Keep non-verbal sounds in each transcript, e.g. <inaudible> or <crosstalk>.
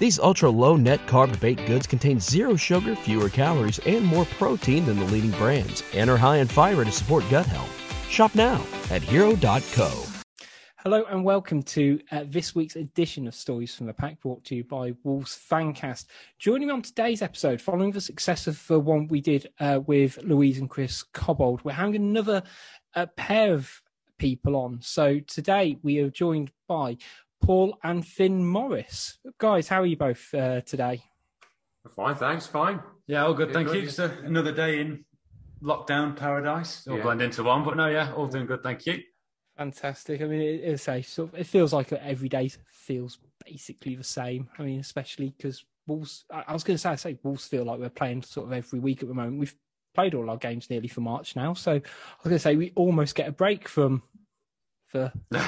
These ultra low net carb baked goods contain zero sugar, fewer calories, and more protein than the leading brands, and are high in fiber to support gut health. Shop now at hero.co. Hello and welcome to uh, this week's edition of Stories from the Pack, brought to you by Wolves Fancast. Joining me on today's episode, following the success of the one we did uh, with Louise and Chris Cobbold, we're having another uh, pair of people on. So today we are joined by Paul and Finn Morris. Guys, how are you both uh, today? Fine, thanks. Fine. Yeah, all good. Yeah, thank good. you. Just a, another day in lockdown paradise. All Yeah. blend into one, but no, yeah, all doing good. Thank you. Fantastic. I mean, it, it's a sort of, it feels like every day feels basically the same. I mean, especially because Wolves. I, I was going to say, I say Wolves feel like we're playing sort of every week at the moment. We've played all our games nearly for March now, so I was going to say we almost get a break from the <laughs>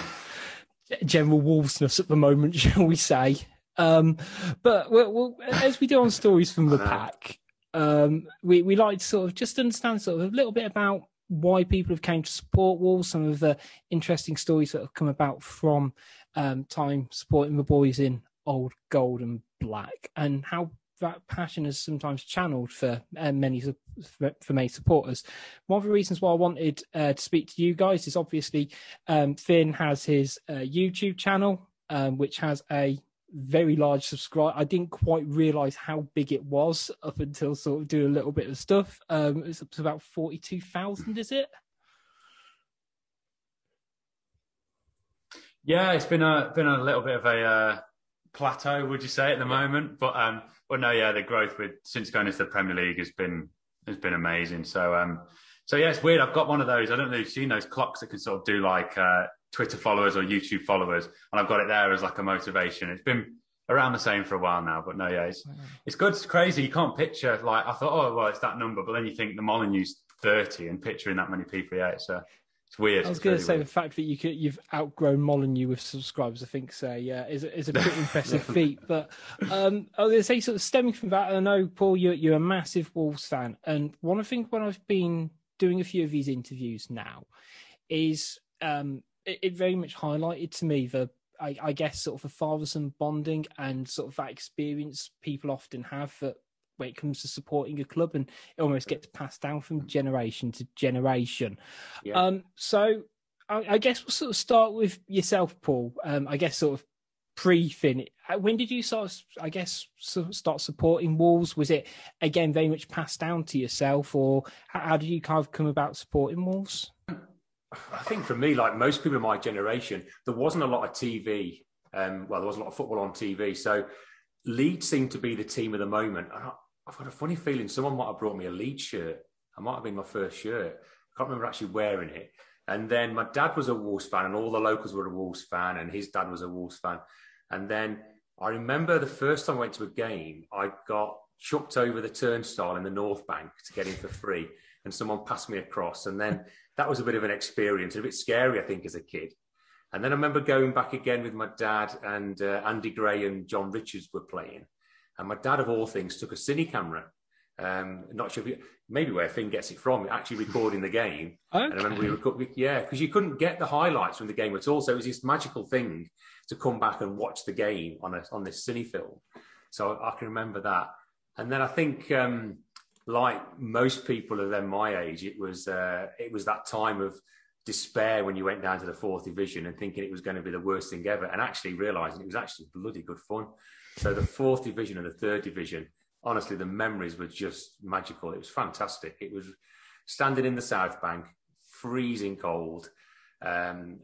general Wolvesness at the moment, <laughs> shall we say? Um, but we'll, we'll, as we do on stories from the pack, um, we we like to sort of just understand sort of a little bit about why people have came to support Wolves, some of the interesting stories that have come about from um, time supporting the boys in old gold and black, and how that passion is sometimes channeled for uh, many for, for many supporters. One of the reasons why I wanted uh, to speak to you guys is obviously um, Finn has his uh, YouTube channel, um, which has a very large subscribe. I didn't quite realize how big it was up until sort of doing a little bit of stuff. Um, it's up to about forty-two thousand, is it? Yeah, it's been a been a little bit of a uh, plateau, would you say, at the moment? But um, but no, yeah, the growth with since going into the Premier League has been has been amazing. So um, so yeah, it's weird. I've got one of those. I don't know if you've seen those clocks that can sort of do like uh, Twitter followers or YouTube followers, and I've got it there as like a motivation. It's been around the same for a while now, but no, yeah, it's it's good. It's crazy. You can't picture like I thought. Oh well, it's that number, but then you think the Molyneux's thirty, and picturing that many people, yeah, it's uh, it's weird. I was going to say weird. the fact that you could, you've outgrown Molyneux with subscribers, I think, so yeah, is a- is a pretty <laughs> impressive feat. But um, I was going to say, sort of stemming from that, I know Paul, you're you're a massive Wolves fan, and one of the things when I've been doing a few of these interviews now is um, it, it very much highlighted to me the. I, I guess sort of the father son bonding and sort of that experience people often have that when it comes to supporting a club and it almost gets passed down from generation to generation. Yeah. Um, so I, I guess we'll sort of start with yourself, Paul. Um, I guess sort of pre-Finn. Uh, When did you sort of, I guess, sort of start supporting Wolves? Was it again very much passed down to yourself, or how, how did you kind of come about supporting Wolves? I think for me, like most people in my generation, there wasn't a lot of TV. Um, well, there wasn't a lot of football on TV. So Leeds seemed to be the team of the moment. And I, I've got a funny feeling someone might have brought me a lead shirt. I might have been my first shirt. I can't remember actually wearing it. And then my dad was a Wolves fan, and all the locals were a Wolves fan, and his dad was a Wolves fan. And then I remember the first time I went to a game, I got chucked over the turnstile in the North Bank to get in for free, and someone passed me across. And then that was a bit of an experience, a bit scary, I think, as a kid. And then I remember going back again with my dad, and uh, Andy Gray and John Richards were playing. And my dad, of all things, took a cine camera. Um, not sure if you, maybe where Finn gets it from, actually recording the game. And I remember we record, yeah, because you couldn't get the highlights from the game at all. So it was this magical thing to come back and watch the game on a, on this cine film. So I can remember that. And then I think, um, like most people of then my age, it was uh, it was that time of despair when you went down to the fourth division and thinking it was going to be the worst thing ever, and actually realizing it was actually bloody good fun. So the fourth division and the third division, honestly, the memories were just magical. It was fantastic. It was standing in the South Bank, freezing cold, um,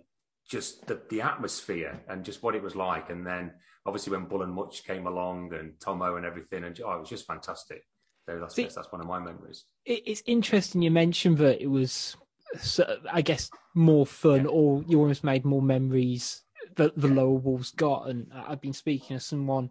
just the, the atmosphere and just what it was like. And then obviously when Bull and Mutch came along and Tomo and everything, and oh, it was just fantastic. So that's, that's one of my memories. It's interesting you mentioned that it was, I guess, more fun, yeah. or you almost made more memories that the lower wolves got. And I've been speaking to someone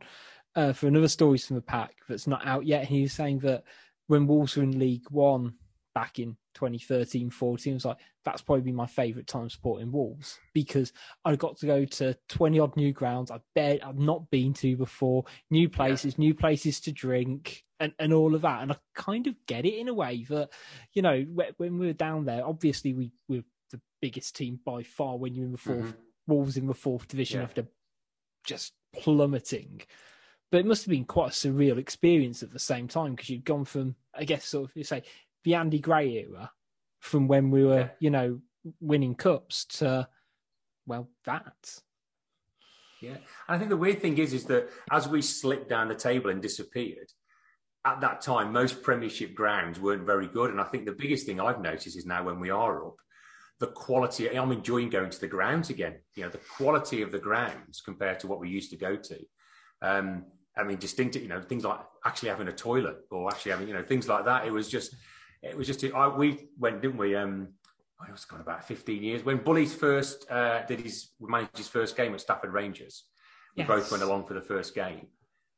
uh, for another stories from the pack that's not out yet. And he was saying that when Wolves were in League One back in 2013 14 I was like that's probably my favorite time supporting wolves because i got to go to 20 odd new grounds i bet i've not been to before new places yeah. new places to drink and, and all of that and i kind of get it in a way that you know when we were down there obviously we were the biggest team by far when you're in the 4th mm-hmm. Wolves in the fourth division yeah. after just plummeting but it must have been quite a surreal experience at the same time because you'd gone from i guess sort of you say the Andy Gray era from when we were, yeah. you know, winning cups to, well, that. Yeah. And I think the weird thing is, is that as we slipped down the table and disappeared, at that time, most Premiership grounds weren't very good. And I think the biggest thing I've noticed is now when we are up, the quality, I'm enjoying going to the grounds again. You know, the quality of the grounds compared to what we used to go to. Um, I mean, distinctive, you know, things like actually having a toilet or actually having, you know, things like that. It was just, it was just I, we went, didn't we? Um, I was gone about fifteen years when Bully's first uh, did his managed his first game at Stafford Rangers. We yes. both went along for the first game,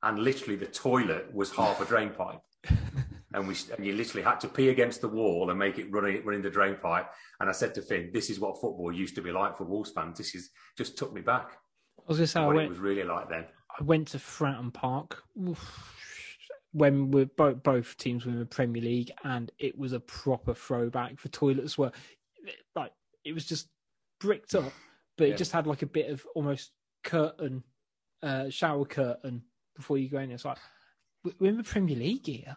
and literally the toilet was half a drain pipe. <laughs> and we and you literally had to pee against the wall and make it running running the drain pipe. And I said to Finn, "This is what football used to be like for Wolves fans. This is just took me back." I was going to say, what went, it was really like then. I went to Fratton Park. When we both both teams were in the Premier League, and it was a proper throwback. The toilets were like it was just bricked up, but yeah. it just had like a bit of almost curtain, uh, shower curtain before you go in. It's like we're in the Premier League here.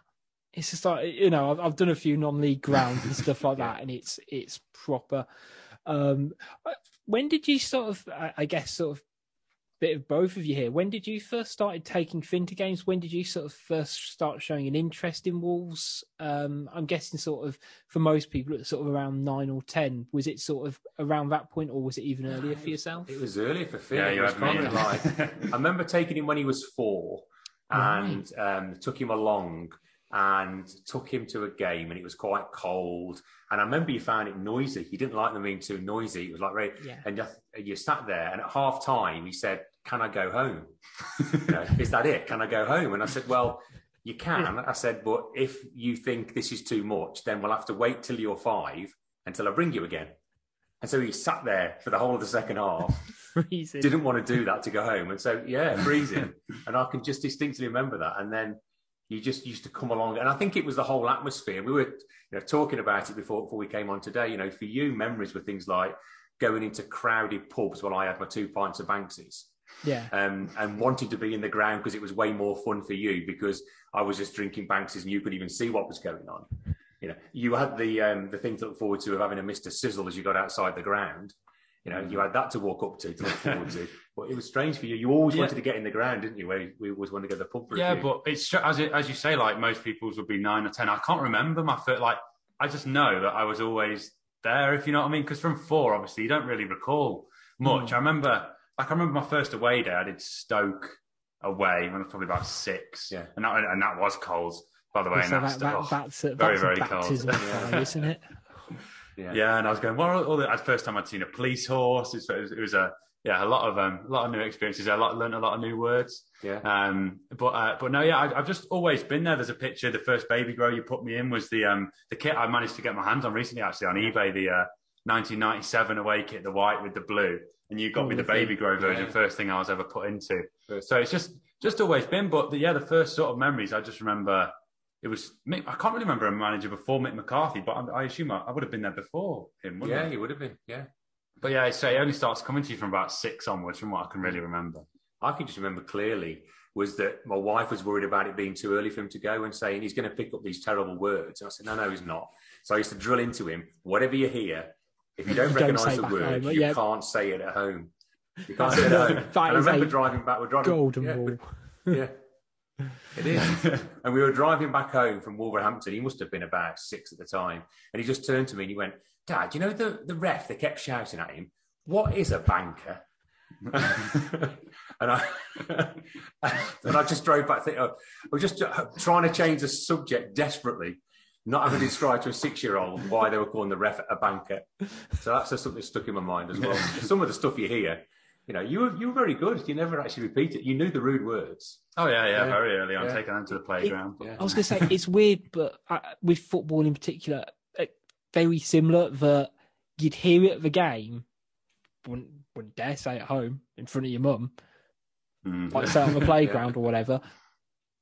It's just like you know I've, I've done a few non-league grounds and stuff like <laughs> that, and it's it's proper. Um, when did you sort of, I guess, sort of bit of both of you here. When did you first started taking Finter games? When did you sort of first start showing an interest in Wolves? Um, I'm guessing sort of for most people, it's sort of around nine or ten. Was it sort of around that point, or was it even earlier for yourself? It was earlier for Finn. Yeah, you had me. Like, I remember taking him when he was four, <laughs> and right. um, took him along and took him to a game and it was quite cold. And I remember you found it noisy. You didn't like them being too noisy. It was like, right. Yeah. And you, you sat there and at half time he said, can I go home? <laughs> you know, is that it? Can I go home? And I said, well, you can. <laughs> I said, but if you think this is too much, then we'll have to wait till you're five until I bring you again. And so he sat there for the whole of the second half. <laughs> freezing. Didn't want to do that to go home. And so, yeah, freezing. and I can just distinctly remember that. And then you just used to come along. And I think it was the whole atmosphere. We were you know, talking about it before, before we came on today. You know, for you, memories were things like going into crowded pubs while I had my two pints of Banks's yeah. Um, and wanted to be in the ground because it was way more fun for you because I was just drinking Banks's and you could even see what was going on. You know, you had the um, the thing to look forward to of having a Mr. Sizzle as you got outside the ground. You know, you had that to walk up to to look forward to. <laughs> But it was strange for you. You always yeah. wanted to get in the ground, didn't you? Where we always wanted to go to the pub. yeah, but it's as it, as you say, like most people's would be nine or ten. I can't remember my first. Like I just know that I was always there. If you know what I mean, because from four, obviously, you don't really recall much. Mm. I remember like I remember my first away day, I did Stoke away when I was probably about six. Yeah. And that, and that was cold, by the way. So that, that, that's a, very, very cold. Fire, isn't it? <laughs> Yeah. yeah. And I was going, well, all the, first time I'd seen a police horse. It was, it was a, yeah, a lot of um, a lot of new experiences. I learned a lot of new words. Yeah. Um, but uh, but no, yeah, I, have just always been there. There's a picture. The first baby grow you put me in was the um the kit I managed to get my hands on recently, actually on eBay. The uh, 1997 away kit, the white with the blue, and you got oh, me the baby grow version. Yeah. First thing I was ever put into. So it's just just always been. But the, yeah, the first sort of memories I just remember. It was Mick, I can't really remember a manager before Mick McCarthy, but I, I assume I, I, would have been there before him. yeah, I? he would have been. Yeah, but yeah, so it only starts coming to you from about six onwards, from what I can really mm. remember. I can just remember clearly was that my wife was worried about it being too early for him to go and saying he's going to pick up these terrible words. And I said, no, no, he's not. So I used to drill into him, whatever you hear, If you <laughs> don't don't recognise the word, home, you yeah. can't say it at home. You can't <laughs> say it at home. I remember driving back. We're driving. Golden yeah, rule. Yeah. <laughs> It is. <laughs> and we were driving back home from Wolverhampton. He must have been about six at the time. And he just turned to me and he went, Dad, you know the, the ref, they kept shouting at him, what is a banker? <laughs> and I <laughs> and I just drove back. Thinking, oh, I was just trying to change the subject desperately, not having to describe to a six-year-old why they were calling the ref a banker. So that's just something that stuck in my mind as well. Some of the stuff you hear, you know, you were you were very good. You never actually repeat it. You knew the rude words. Oh yeah, yeah, Yeah. very early on, Yeah. taking them to the playground. Yeah. I was going to say it's weird, but uh, with football in particular, uh, very similar. That you'd hear it at the game, wouldn't wouldn't dare say at home in front of your mum, Mm. like say on the <laughs> playground or whatever.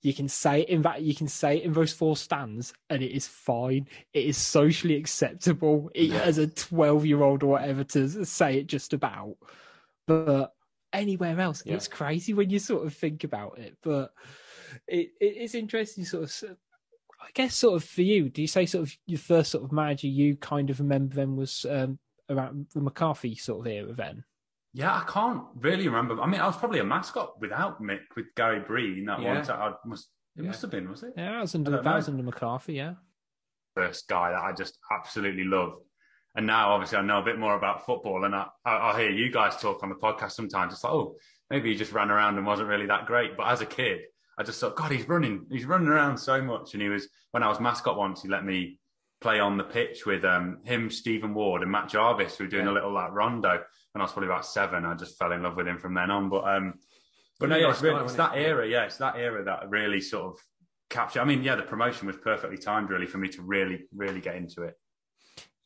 You can say it in that you can say it in those four stands, and it is fine. It is socially acceptable Yeah. as a twelve-year-old or whatever to say it just about. But anywhere else, Yeah. it's crazy when you sort of think about it. But it, it it's interesting, sort of. I guess, sort of for you, do you say sort of your first sort of manager you kind of remember then was um, around the McCarthy sort of era then? Yeah, I can't really remember. I mean, I was probably a mascot without Mick with Gary Breen that Yeah. one time. I must. It Yeah. must have been, was it? Yeah, that was under that was under McCarthy, yeah. First guy that I just absolutely loved. And now, obviously, I know a bit more about football, and I, I, I'll hear you guys talk on the podcast sometimes. It's like, oh, maybe he just ran around and wasn't really that great. But as a kid, I just thought, God, he's running, he's running around so much. And he was when I was mascot once, he let me play on the pitch with um, him, Stephen Ward, and Matt Jarvis, who were doing Yeah. a little like rondo. and I was probably about seven, I just fell in love with him from then on. But um, but no, yeah, it's, really, it's that era. Yeah, it's that era that really sort of captured. I mean, yeah, the promotion was perfectly timed, really, for me to really, really get into it.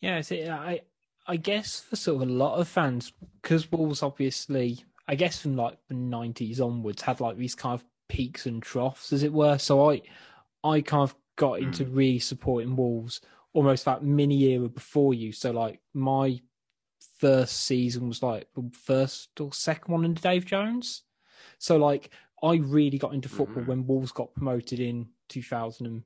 Yeah, so I I guess for sort of a lot of fans, because Wolves obviously, I guess from like the nineties onwards, had like these kind of peaks and troughs, as it were. So I I kind of got into really supporting Wolves almost that mini era before you. So like my first season was like the first or second one under Dave Jones. So like I really got into football Mhm. when Wolves got promoted in two thousand and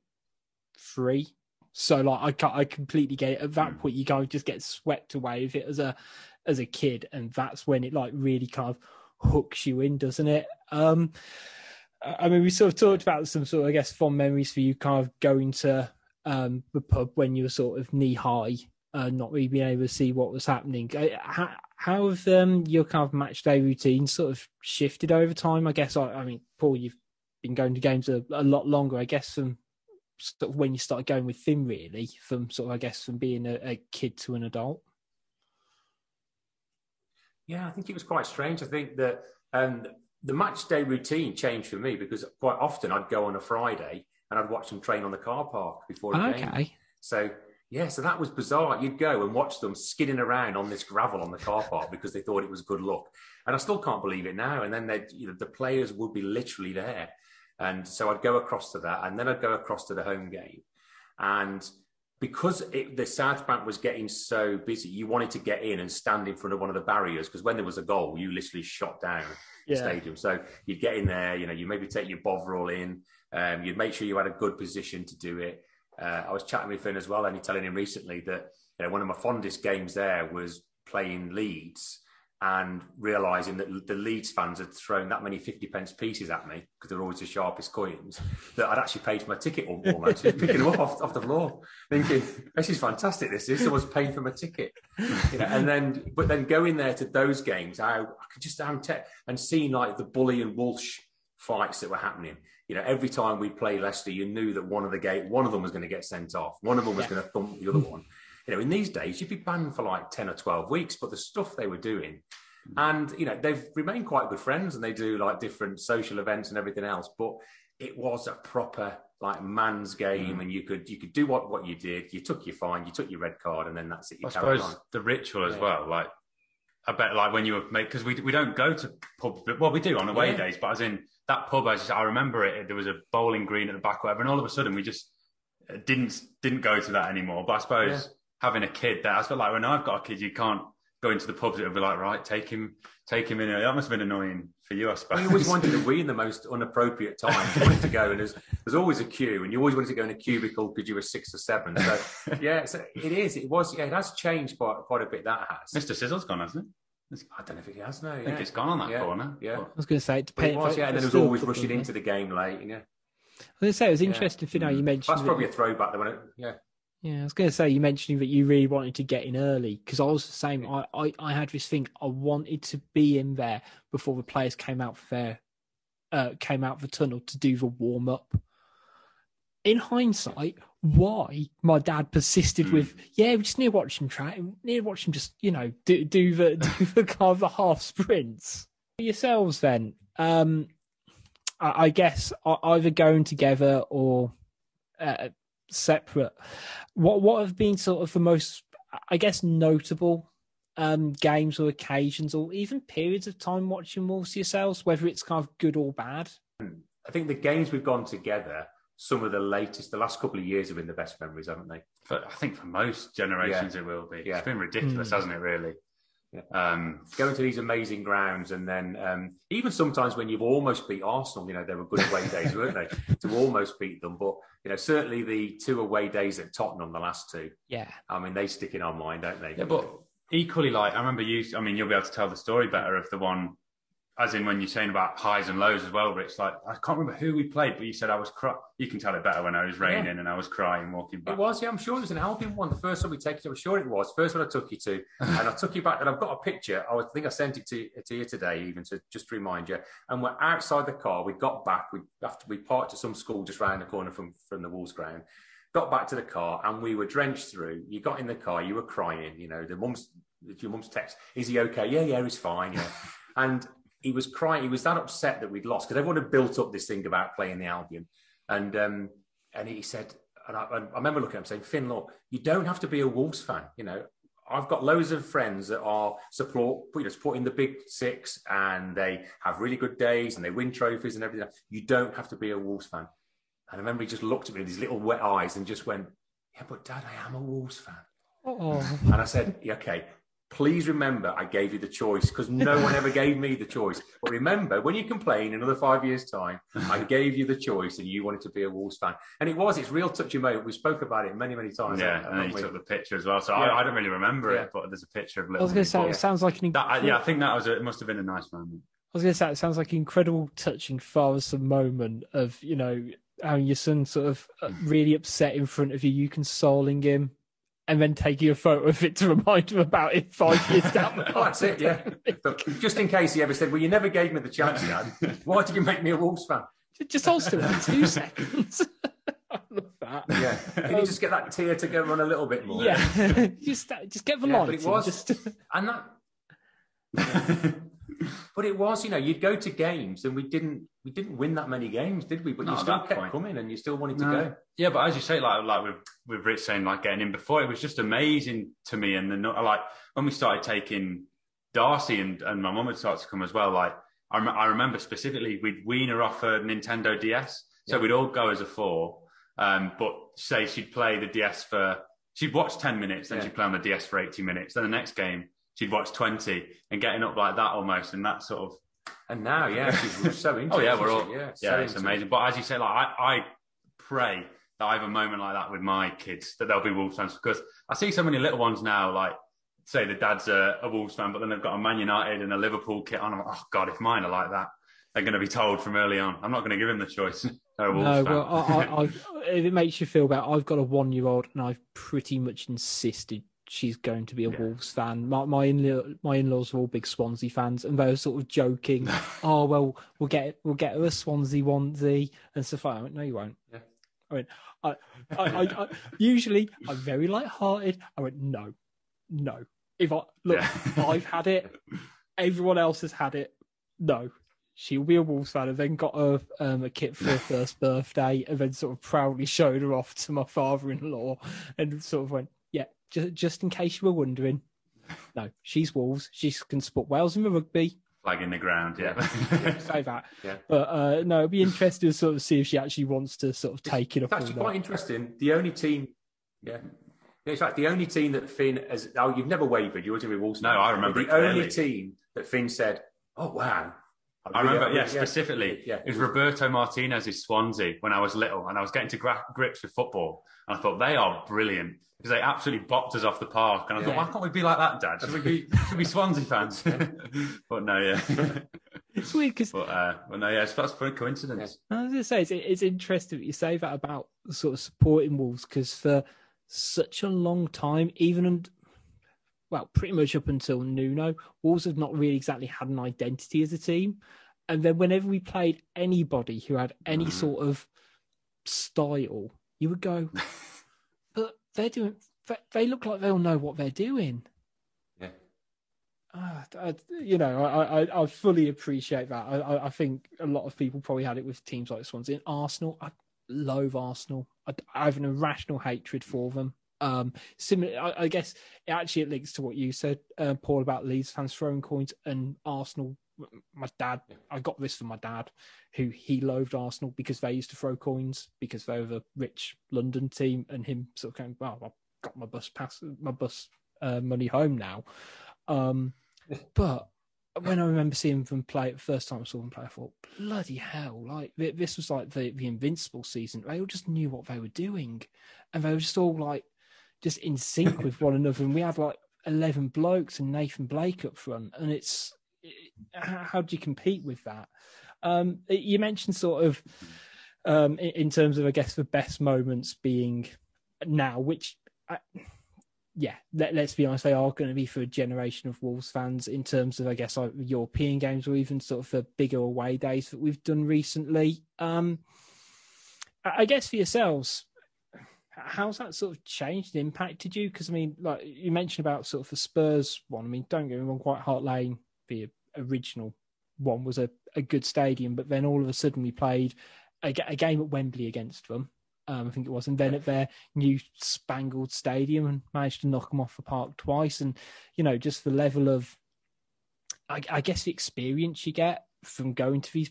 three. So like I I completely get it. At that Mm. point, you kind of just get swept away with it as a as a kid, and that's when it like really kind of hooks you in, doesn't it? Um, I I mean, we sort of talked about some sort of I guess fond memories for you, kind of going to um the pub when you were sort of knee high, uh, not really being able to see what was happening. Uh, How, how have um, your kind of match day routine sort of shifted over time? I guess I, I mean, Paul, you've been going to games a, a lot longer, I guess, from sort of when you started going with Finn, really, from sort of, I guess, from being a, a kid to an adult. Yeah, I think it was quite strange. I think that um, the match day routine changed for me because quite often I'd go on a Friday and I'd watch them train on the car park before a game. Okay. So yeah, so that was bizarre. You'd go and watch them skidding around on this gravel on the car park because they thought it was good luck, and I still can't believe it now. And then they, you know, the players would be literally there, and so I'd go across to that, and then I'd go across to the home game, and because it, the South Bank was getting so busy, you wanted to get in and stand in front of one of the barriers because when there was a goal, you literally shot down the stadium. So you'd get in there, you know, you maybe take your bovril in, um, you'd make sure you had a good position to do it. Uh, I was chatting with Finn as well, and he telling him recently that you know one of my fondest games there was playing Leeds and realizing that the Leeds fans had thrown that many 50 pence pieces at me because they're always the sharpest coins that I'd actually paid for my ticket almost, just picking them up off, off the floor, thinking, this is fantastic. This is someone's paying for my ticket. You know, and then, but then going there to those games, I, I could just te- and seeing like the Bully and Walsh fights that were happening. You know, every time we play Leicester, you knew that one of the gate, one of them was going to get sent off. One of them was Yeah. going to thump the other one. You know, in these days, you'd be banned for like 10 or 12 weeks, but the stuff they were doing, and, you know, they've remained quite good friends and they do like different social events and everything else, but it was a proper like man's game Mm. and you could, you could do what, what you did. You took your fine, you took your red card and then that's it. You I suppose on. the ritual as Yeah. well. Like, I bet, like when you were made because we we don't go to pubs, but well, we do on away Yeah. days. But as in that pub, I just I remember it. There was a bowling green at the back, whatever, and all of a sudden we just uh, didn't didn't go to that anymore. But I suppose Yeah. Having a kid there, I suppose like when I've got a kid, you can't go into the pubs, it would be like, right, take him, take him in. That must have been annoying for you, I suppose. Well, you always wanted to wee in the most inappropriate time. You wanted to go, and there's, there's always a queue, and you always wanted to go in a cubicle because you were six or seven. So, yeah, so it is. It was. Yeah, it has changed quite quite a bit. That has. Mr. Sizzle's gone, hasn't it? I don't know if it has. No, I yeah. think it's gone on that Yeah, corner. yeah. I was going to say it But it depends. was, yeah, and then it was always football, rushing into the game late. Yeah, I was going to say it was Yeah. interesting for now. You mentioned that's that- probably a throwback. Though, when it, yeah, Yeah, I was going to say you mentioned that you really wanted to get in early because I was the same. I, I I had this thing. I wanted to be in there before the players came out for uh, came out the tunnel to do the warm up. In hindsight, why my dad persisted Hmm. with yeah, we just need to watch him try, need to watch him just you know do do the <laughs> do the kind of the half sprints. Yourselves then, um, I, I guess either going together or uh, separate. What what have been sort of the most, I guess, notable um, games or occasions or even periods of time watching Wolves yourselves, whether it's kind of good or bad? I think the games we've gone together, some of the latest, the last couple of years have been the best memories, haven't they? For, I think for most generations it will be. Yeah. It's been ridiculous, Mm. hasn't it? Really. Yeah. Um, Going to these amazing grounds, and then um, even sometimes when you've almost beat Arsenal, you know, they were good away <laughs> days, weren't they? To almost beat them, but you know, certainly the two away days at Tottenham, the last two. Yeah, I mean, they stick in our mind, don't they? yeah, but equally, like I remember you. I mean, you'll be able to tell the story better of the one, as in when you're saying about highs and lows as well. Rich, like I can't remember who we played, but you said I was cry. You can tell it better when I was raining and I was crying walking back. It was, yeah, I'm sure it was an Albion one. The first one we take you to, I'm sure it was. First one I took you to, <laughs> and I took you back, and I've got a picture. I think I sent it to, to you today, even to just to remind you. And we're outside the car. We got back. We after we parked at some school just round the corner from from the Wolves ground. Got back to the car, and we were drenched through. You got in the car. You were crying. You know, the mum's your mum's text. Is he okay? Yeah, yeah, he's fine. Yeah, <laughs> and he was crying. He was that upset that we'd lost because everyone had built up this thing about playing the Albion, and um, and he said, and I, I remember looking at him saying, Finn, look, you don't have to be a Wolves fan. You know, I've got loads of friends that are support, you know, supporting the big six, and they have really good days and they win trophies and everything. You don't have to be a Wolves fan. And I remember he just looked at me with his little wet eyes and just went, "Yeah, but Dad, I am a Wolves fan." oh, And I said, yeah, okay, please remember I gave you the choice because no one ever gave me the choice. But remember, when you complain another five years' time, I <laughs> gave you the choice and you wanted to be a Wolves fan. And it was, it's real touchy moment. We spoke about it many, many times. yeah, and then you we? took the picture as well. So Yeah. I, I don't really remember Yeah. it, but there's a picture of I was going to say it sounds like an That, I- yeah, I think that was a, it. Must have been a nice moment. I was going to say it sounds like an incredible, touching, fathersome moment of you know having your son sort of uh, really upset in front of you, you consoling him, and then taking a photo of it to remind him about it five years down the <laughs> line. Oh, that's it, yeah. <laughs> But just in case he ever said, well, you never gave me the chance, Dad. Why did you make me a Wolves fan? Just hold still for two seconds. <laughs> I love that. Yeah. Can you just get that tear to go run a little bit more? Yeah, just just get the Yeah, it was- just And that But it was, you know, you'd go to games and we didn't we didn't win that many games, did we? But Not you still kept point. coming and you still wanted to No. go. Yeah, but as you say, like like with with Rich saying like getting in before, it was just amazing to me. And then like when we started taking Darcy and, and my mum had started to come as well. Like I, rem- I remember specifically, we'd wean her off a Nintendo DS, so Yeah. we'd all go as a four. Um, but say she'd play the DS for she'd watch ten minutes, then Yeah. she'd play on the DS for eighty minutes. Then the next game she'd watch twenty, and getting up like that almost, and that sort of And now, yeah, <laughs> she's so into Oh yeah, we're all yeah, yeah, so it's into it. amazing. But as you say, like I, I pray that I have a moment like that with my kids that they'll be Wolves fans because I see so many little ones now, like say the dad's a, a Wolves fan, but then they've got a Man United and a Liverpool kit on. I'm like, oh god, if mine are like that, they're going to be told from early on. I'm not going to give him the choice. <laughs> They're a Wolves no. Well, I, I, <laughs> I've, if it makes you feel better, I've got a one-year-old, and I've pretty much insisted she's going to be a Yeah. Wolves fan. My my in my in-laws are all big Swansea fans, and they're sort of joking. <laughs> oh well, we'll get we'll get her a Swansea onesie and stuff that. I went, no, you won't. Yeah. I went, I, I, I, I usually I'm very light-hearted. I went, no, no. If I look, Yeah. I've had it. Everyone else has had it. No, she'll be a Wolves fan. And then got her um, a kit for her <laughs> first birthday, and then sort of proudly showed her off to my father-in-law, and sort of went, yeah, just just in case you were wondering. No, she's Wolves. She can support Wales in the rugby. Flag in the ground. Yeah. Say that. <laughs> Yeah. But uh, no, it'd be interesting to sort of see if she actually wants to sort of take it up. It's actually quite not. interesting. The only team, yeah, In fact, the only team that Finn has. Oh, you've never wavered. You were to be Wolves. No, I remember The it only team that Finn said, "Oh wow." I remember, yeah, really- specifically, Yeah, it was Roberto Martinez's Swansea when I was little, and I was getting to gra- grips with football, and I thought they are brilliant because they absolutely bopped us off the park, and I thought, why can't we be like that, Dad? Should we be, should we be Swansea fans? <laughs> <laughs> but no, yeah, It's weird because but uh, well, no, yeah, it's that's a coincidence. I was going to say it's, it's interesting that you say that about sort of supporting Wolves because for such a long time, even und well, pretty much up until Nuno, Wolves have not really exactly had an identity as a team. And then whenever we played anybody who had any Mm. sort of style, you would go, <laughs> but they're doing. they- look like they'll know what they're doing. Yeah. Ah, I, you know, I, I, I fully appreciate that. I, I, think a lot of people probably had it with teams like Swansea and Arsenal. I loathe Arsenal. I, I have an irrational hatred for them. Um, similar, I, I guess actually it links to what you said, uh, Paul, about Leeds fans throwing coins and Arsenal. My dad, I got this from my dad, who he loathed Arsenal because they used to throw coins because they were the rich London team, and him sort of going, "Well, I've got my bus pass, my bus uh, money home now." Um, but when I remember seeing them play, the first time I saw them play, I thought, bloody hell, like this was like the, the Invincible season. They all just knew what they were doing. And they were just all like, just in sync with one another. And we had like 11 blokes and Nathan Blake up front. And it's, it, how, do you compete with that? Um, you mentioned sort of, um, in, terms of, I guess, the best moments being now, which, I, yeah, let, us be honest, they are going to be for a generation of Wolves fans in terms of, I guess, like European games or even sort of the bigger away days that we've done recently. Um, I guess for yourselves, how's that sort of changed and impacted you? Because I mean, like you mentioned about sort of the Spurs one. I mean, don't get me wrong, White Hart Lane, the original one, was a, a good stadium, but then all of a sudden we played a, a game at Wembley against them. Um, I think it was, and then at their new spangled stadium, and managed to knock them off the park twice. And you know, just the level of, I, I guess, the experience you get from going to these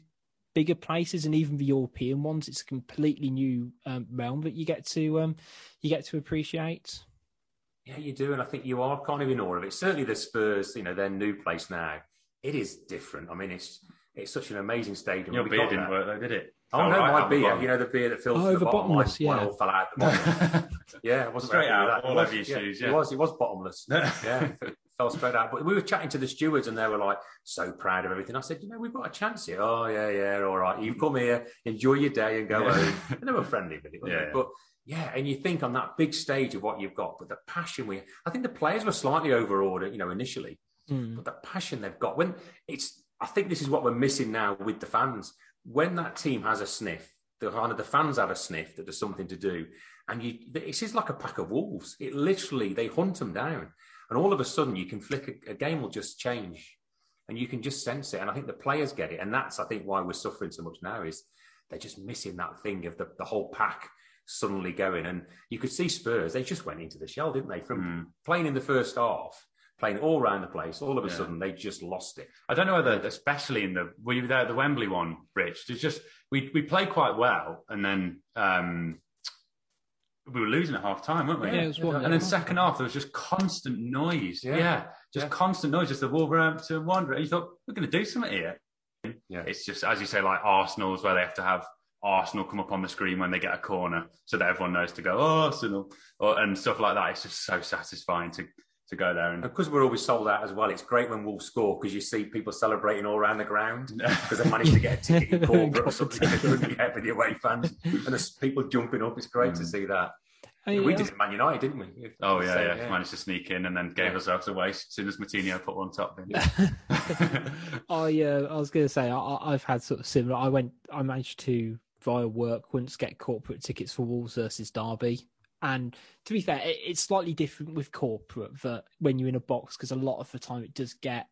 bigger places and even the European ones. It's a completely new um, realm that you get to um, you get to appreciate. Yeah, you do, and I think you are kind of in awe of it. Certainly, the Spurs, you know, their new place now, it is different. I mean, it's it's such an amazing stadium. Your We beer didn't that. work though, did it? Oh Fell no, right my beer. bottom. You know the beer that fills Oh, to the the bottom. Bottomless, mine yeah. all fell out the <laughs> yeah, it wasn't Straight very out, all It was, over your shoes, Yeah, It was. It was bottomless. <laughs> yeah, it fell straight out. But we were chatting to the stewards, and they were like so proud of everything. I said, you know, we've got a chance here. Oh yeah, yeah, all right. You come here, enjoy your day, and go Yeah. home. And they were friendly with it. Yeah, they? But yeah, and you think on that big stage of what you've got, but the passion we, I think the players were slightly overawed, you know, initially Mm. but the passion they've got when it's i think this is what we're missing now with the fans when that team has a sniff the kind of the fans have a sniff that there's something to do and you it's just like a pack of wolves it literally they hunt them down and all of a sudden you can flick a, a game will just change and you can just sense it and i think the players get it and that's i think why we're suffering so much now is they're just missing that thing of the, the whole pack suddenly going and you could see spurs they just went into the shell didn't they from Mm. playing in the first half playing all around the place. All of a Yeah. sudden, they just lost it. I don't know whether, especially in the were you there at the Wembley one, Rich? It's just we we played quite well, and then um, we were losing at half time, weren't we? Yeah, it was one- and then second half there was just constant noise. Yeah, Yeah. just Yeah. constant noise. Just the Wolverhampton Wanderer. You thought we're going to do something here. Yeah. It's just as you say, like Arsenal's where they have to have Arsenal come up on the screen when they get a corner, so that everyone knows to go oh, Arsenal or, and stuff like that. It's just so satisfying to to go there and. Because we're always sold out as well, it's great when Wolves score because you see people celebrating all around the ground <laughs> because they managed to get a ticket in <laughs> corporate or something they couldn't get with the away fans. And there's people jumping up. It's great to see that. I mean, We did it Man United, didn't we? Oh yeah, So, yeah, Managed to sneak in and then gave Yeah. ourselves away as soon as Moutinho put one top in. <laughs> I uh, I was going to say I, I- I've had sort of similar. I went. I managed to via work once get corporate tickets for Wolves versus Derby. And to be fair, it, it's slightly different with corporate that when you're in a box because a lot of the time it does get,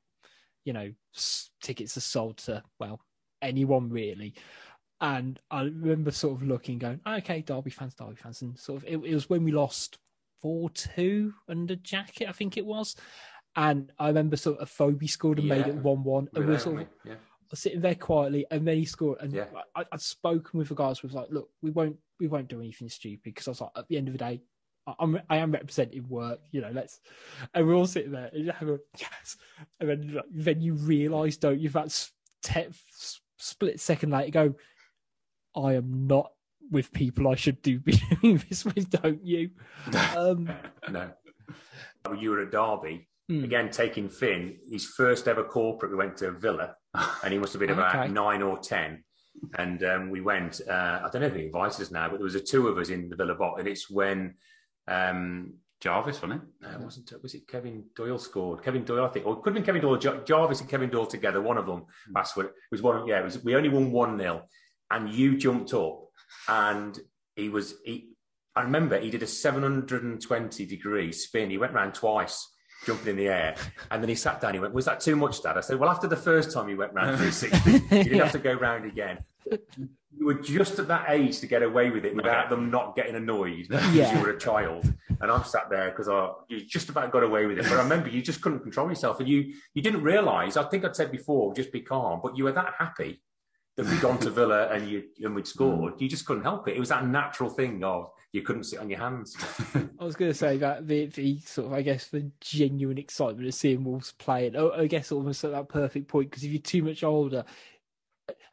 you know, s- tickets are sold to well anyone really. And I remember sort of looking, going, oh, okay, Derby fans, Derby fans, and sort of it, it was when we lost four two under Jackett, I think it was. And I remember sort of Afobe scored and made it one one, We and we were sort of? Yeah. Sitting there quietly, and then he scored. And Yeah. I, I'd spoken with the guys. Was like, look, we won't, we won't do anything stupid because I was like, at the end of the day, I'm I am representing work, you know. Let's and we're all sitting there and you go, yes, and then then you realise, don't you? That te- split second later, go, I am not with people I should do be doing this with, don't you? <laughs> Um, no. You were at Derby hmm. again, taking Finn. His first ever corporate. We went to Villa, <laughs> and he must have been about nine or ten. And um, we went. Uh, I don't know if he invited us now, but there was a two of us in the Villa bot, and it's when um, Jarvis, wasn't it? wasn't it, was it Kevin Doyle scored? Kevin Doyle, I think, or it could have been Kevin Doyle, Jar- Jarvis and Kevin Doyle together. One of them. That's what it was. One. Yeah, it was. We only won one 0 and you jumped up, and he was. He, I remember he did a 720 degree spin. He went round twice, jumping in the air, and then he sat down. He went, "Was that too much, Dad?" I said, "Well, after the first time you went round 360, <laughs> you didn't Yeah. have to go round again." You were just at that age to get away with it without them not getting annoyed because Yeah. you were a child. And I'm sat there because I you just about got away with it. But I remember you just couldn't control yourself, and you you didn't realise. I think I'd said before, just be calm. But you were that happy that we'd gone to Villa and you and we'd scored. <laughs> Mm. You just couldn't help it. It was that natural thing of you couldn't sit on your hands. <laughs> I was going to say that the, the sort of, I guess, the genuine excitement of seeing Wolves play it. I guess almost at that perfect point because if you're too much older,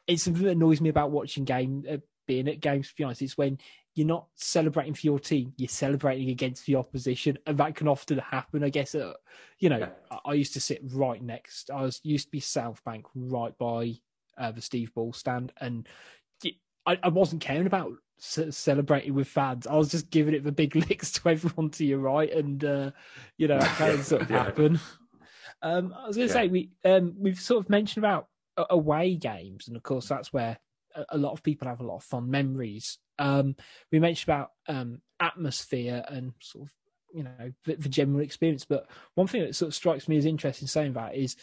it's something that annoys me about watching game, uh, being at games. To be honest, it's when you're not celebrating for your team, you're celebrating against the opposition, and that can often happen. I guess, uh, you know, Yeah. I, I used to sit right next. I was used to be South Bank, right by uh, the Steve Bull stand, and I, I wasn't caring about ce- celebrating with fans. I was just giving it the big <laughs> licks to everyone to your right, and uh, you know that kind of sort of Yeah. happen. Um, I was going to Yeah. say we um, we've sort of mentioned about away games, and of course that's where a, a lot of people have a lot of fond memories. Um, we mentioned about um, atmosphere and sort of you know the, the general experience, but one thing that sort of strikes me as interesting saying that is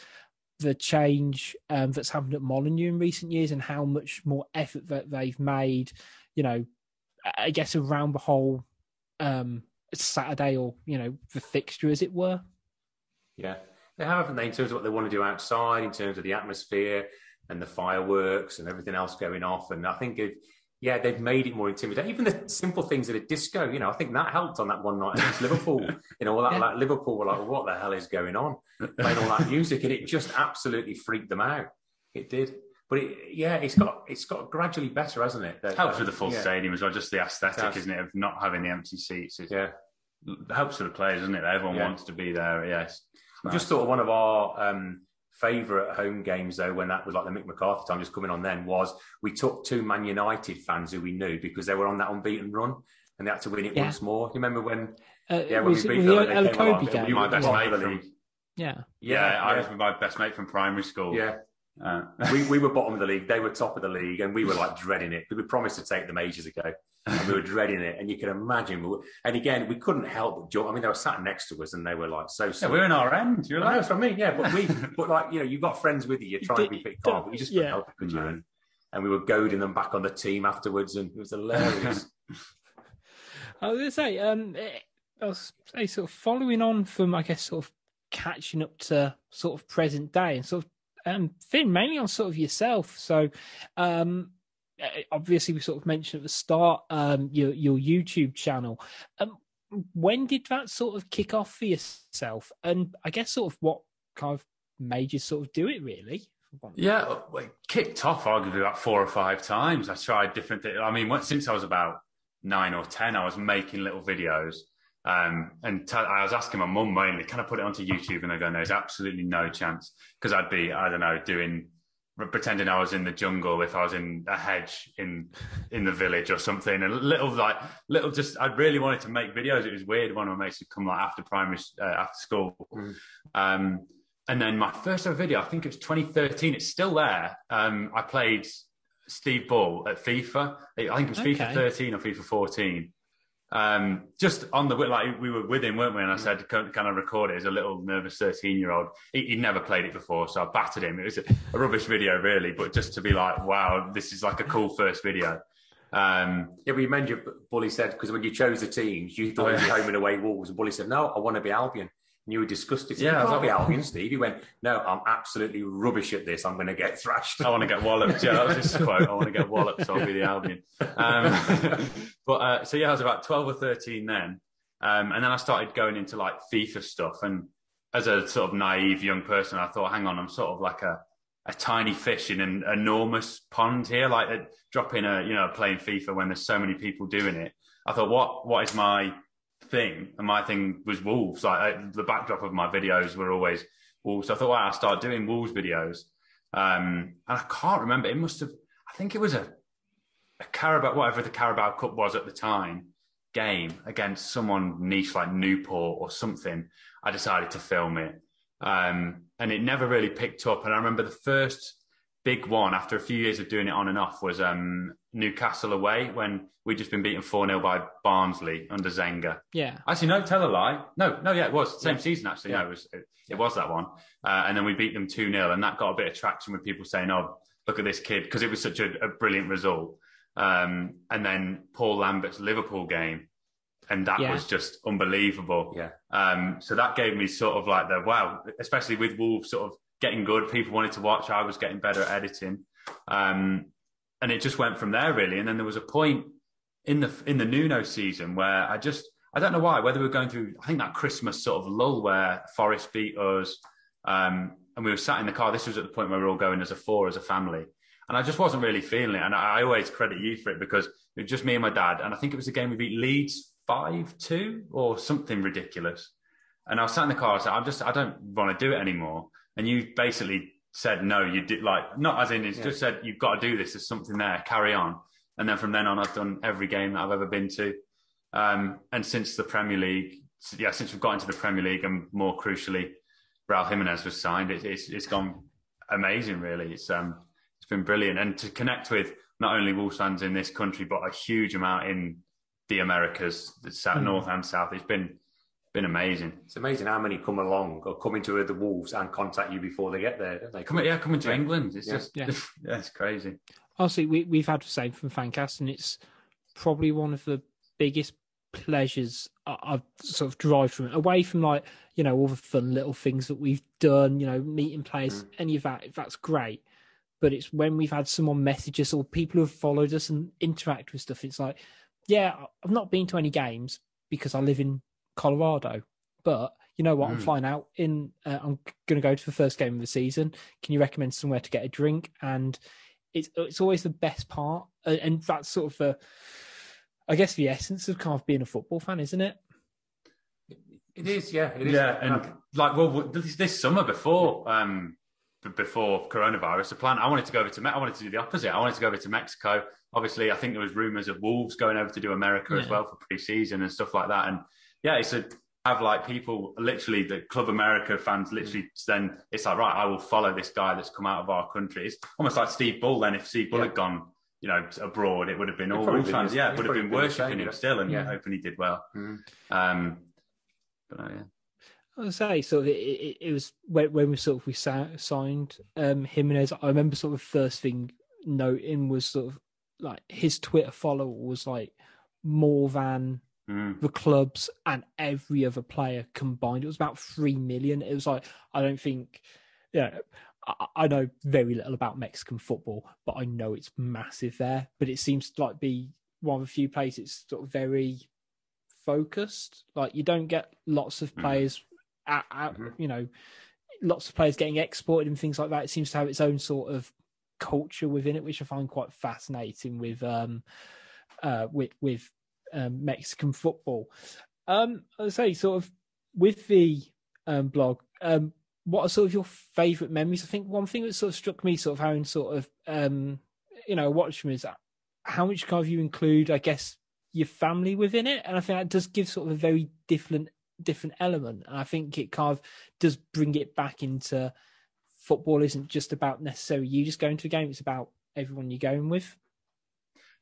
the change um, that's happened at Molyneux in recent years and how much more effort that they've made, you know, I- guess around the whole um, Saturday or, you know, the fixture, as it were. Yeah, they have, haven't they, in terms of what they want to do outside, in terms of the atmosphere and the fireworks and everything else going off. And I think, it, yeah, they've made it more intimidating. Even the simple things at a disco, you know, I think that helped on that one night against Liverpool. <laughs> You know, all that, Yeah. like Liverpool were like, what the hell is going on? Playing all that music, and it just absolutely freaked them out. It did. But it, yeah, it's got it's got gradually better, hasn't it? That- helps with the full yeah. stadium as well. Just the aesthetic, isn't it, of not having the empty seats? It Yeah. helps with the players, doesn't it? Everyone Yeah. wants to be there. Yes. I just thought one of our um, favourite home games, though, when that was like the Mick McCarthy time, just coming on then, was we took two Man United fans who we knew because they were on that unbeaten run and they had to win it Yeah. once more. You remember when? Uh, Yeah, when was we it beat the Villa, they El came along. Kobe They were game? my best Top mate from league. Yeah. yeah, I was with my best mate from primary school. Yeah, Uh, we, we were bottom of the league. They were top of the league, and we were like dreading it. We promised to take them ages ago, and we were dreading it. And you can imagine. We were, and again, we couldn't help but jump. I mean, they were sat next to us, and they were like so. yeah, we're in our end. You're I know, like, that's what I mean. Yeah, but we, but like you know, you've got friends with you. You try to be fit calm, but you just couldn't Yeah. help it, could you? And, and we were goading them back on the team afterwards, and it was hilarious. <laughs> I was going to say, um, eh, I was say, sort of following on from, I guess, sort of catching up to sort of present day and sort of, um, Finn, mainly on sort of yourself. So, um, eh, obviously, we sort of mentioned at the start, um, your your YouTube channel. Um, when did that sort of kick off for yourself? And I guess sort of what kind of made you sort of do it, really? Yeah, well, it kicked off arguably about four or five times. I tried different things. I mean, since I was about nine or ten, I was making little videos. Um, and t- I was asking my mum mainly, can I put it onto YouTube? And they go, no, there's absolutely no chance. Because I'd be, I don't know, doing, pretending I was in the jungle if I was in a hedge in in the village or something. And little like, little just, I really wanted to make videos. It was weird. One of my mates would come like after primary, uh, after school. Mm. Um, and then my first ever video, I think it was 2013. It's still there. Um, I played Steve Bull at FIFA. I think it was Okay. FIFA 13 or FIFA 14. Um, just on the like we were with him, weren't we? And I said, "Can, can I record it?" As a little nervous 13 year old, he, he'd never played it before, so I battered him. It was a, a rubbish video, really, but just to be like, "Wow, this is like a cool first video." Um, yeah, but you mentioned Bully said because when you chose the teams, you thought Oh, it was home and away Wolves, and Bully said, "No, I want to be Albion." And you were disgusted. Yeah, Yeah, I I was can't be Albion, Steve. He went, "No, I'm absolutely rubbish at this. I'm going to get thrashed." I want to get walloped. Yeah, that was his quote. I want to get walloped, so I'll be the Albion. Um, <laughs> but uh, so yeah, I was about twelve or thirteen then, Um, and then I started going into like FIFA stuff. And as a sort of naive young person, I thought, hang on, I'm sort of like a, a tiny fish in an enormous pond here, like a, dropping a, you know, playing FIFA when there's so many people doing it. I thought, what, what is my thing? And my thing was Wolves. Like I, the backdrop of my videos were always Wolves. So I thought, well, I'll start doing Wolves videos. Um, and I can't remember. It must have, I think it was a, a Carabao, whatever the Carabao Cup was at the time, game against someone niche like Newport or something. I decided to film it. Um, and it never really picked up. And I remember the first big one after a few years of doing it on and off was um, Newcastle away when we'd just been beaten 4 0 by Barnsley under Zenga. Yeah. Actually, no, tell a lie. No, no, yeah, it was. Same Yeah. season, actually. Yeah. No, it was, it, it was that one. Uh, and then we beat them 2 0, and that got a bit of traction with people saying, oh, look at this kid, because it was such a, a brilliant result. Um, and then Paul Lambert's Liverpool game, and that Yeah. was just unbelievable. Yeah. Um, so that gave me sort of like the wow, especially with Wolves sort of getting good. People wanted to watch. I was getting better at editing, um, and it just went from there really. And then there was a point in the in the Nuno season where I just I don't know why whether we were going through I think that Christmas sort of lull where Forest beat us, um, and we were sat in the car. This was at the point where we were all going as a four as a family. And I just wasn't really feeling it. And I, I always credit you for it because it was just me and my dad. And I think it was a game we beat Leeds 5 2 or something ridiculous. And I was sat in the car. I said, I'm just, I don't want to do it anymore. And you basically said, no, you did like, not as in, it's Yeah. just said, you've got to do this. There's something there. Carry on. And then from then on, I've done every game that I've ever been to. Um, and since the Premier League, yeah, since we've got into the Premier League and more crucially, Raul Jimenez was signed, it, it's, it's gone amazing, really. It's, um, it's been brilliant. And to connect with not only Wolves fans in this country, but a huge amount in the Americas, the south, Mm. north and south, it's been, been amazing. It's amazing how many come along or come into the Wolves and contact you before they get there, don't they? come, yeah, coming to Yeah. England, it's Yeah. just, Yeah. <laughs> yeah. it's crazy. Honestly, we, we've had the same from Fancast, and it's probably one of the biggest pleasures I- I've sort of derived from it. Away from like you know all the fun little things that we've done, you know, meeting players, mm. any of that. That's great, but it's when we've had someone message us or people who have followed us and interact with stuff. It's like, yeah, I've not been to any games because I live in Colorado, but you know what? I'm Mm. flying out in. Uh, I'm going to go to the first game of the season. Can you recommend somewhere to get a drink? And it's it's always the best part, Uh, and that's sort of the, I guess, the essence of kind of being a football fan, isn't it? It is, yeah. It is. Yeah, and like well, this, this summer before um before coronavirus, the plan I wanted to go over to Me- I wanted to do the opposite. I wanted to go over to Mexico. Obviously, I think there was rumours of Wolves going over to do America as well for pre-season and stuff like that. And yeah, it's a have like people literally the Club America fans literally then it's like right, I will follow this guy that's come out of our country. It's almost like Steve Bull. Then if Steve Bull Yeah. had gone. You know, abroad, it would have been It'd all probably Wolves fans. the- Yeah, it'd have been been worshipping him yeah. still, and Yeah. hoping he did well. Mm. Um, but uh, yeah. I would say sort of it, it, it was when, when we sort of we sa- signed um Jimenez. I remember sort of first thing noting was sort of like his Twitter follower was like more than Mm. the clubs and every other player combined. It was about three million. It was like I don't think, yeah. I, I know very little about Mexican football, but I know it's massive there. But it seems to like be one of the few places sort of very focused. Like you don't get lots of Mhm. players, out, out, Mhm. you know, lots of players getting exported and things like that. It seems to have its own sort of culture within it, which I find quite fascinating with um uh with with um, Mexican football. Um, I say sort of with the um blog, um, what are sort of your favourite memories? I think one thing that sort of struck me, sort of having sort of um, you know, watched them is how much kind of you include, I guess, your family within it, and I think that does give sort of a very different different element. And I think it kind of does bring it back into football isn't just about necessarily you just going to a game; it's about everyone you're going with.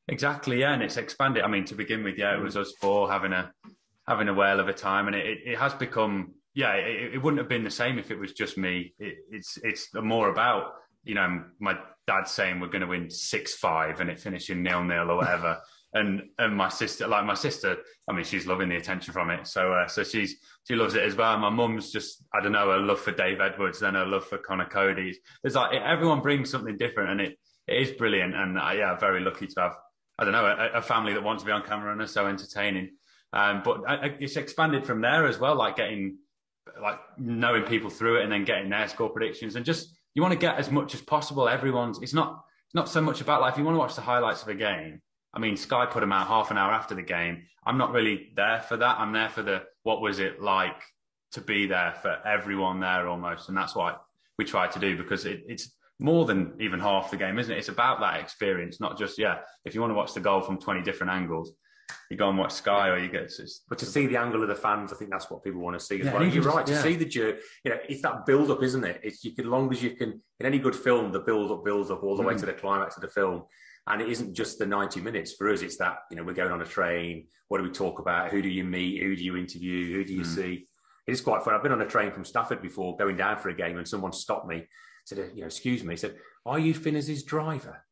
Exactly, yeah, and it's expanded. I mean, to begin with, yeah, it was us four having a having a whale of a time, and it, it, has become, yeah, it, it wouldn't have been the same if it was just me. It, it's it's more about you know my dad saying we're going to win six five and it finishing nil nil or whatever, <laughs> and and my sister, like my sister, I mean, she's loving the attention from it, so uh, so she's she loves it as well. My mum's just I don't know her love for Dave Edwards, then her love for Conor Coady. There's like everyone brings something different, and it it is brilliant, and uh, yeah, very lucky to have. I don't know, a, a family that wants to be on camera and are so entertaining. Um, but I, it's expanded from there as well, like getting, like knowing people through it and then getting their score predictions and just you want to get as much as possible. Everyone's it's not it's not so much about like if you want to watch the highlights of a game. I mean, Sky put them out half an hour after the game. I'm not really there for that. I'm there for the what was it like to be there for everyone there almost, and that's what we try to do because it, it's more than even half the game, isn't it? It's about that experience, not just yeah. If you want to watch the goal from 20 different angles, you go and watch Sky, or you get. It's, but to see the angle of the fans, I think that's what people want to see as yeah, well. You're right. To see the journey, you know, it's that build up, isn't it? It's you can, as long as you can in any good film, the build up builds up all the mm. way to the climax of the film. And it isn't just the 90 minutes for us. It's that, you know, we're going on a train. What do we talk about? Who do you meet? Who do you interview? Who do you mm. see? It is quite fun. I've been on a train from Stafford before, going down for a game, and someone stopped me, said, uh, you know, excuse me, he said, are you Finn as his driver?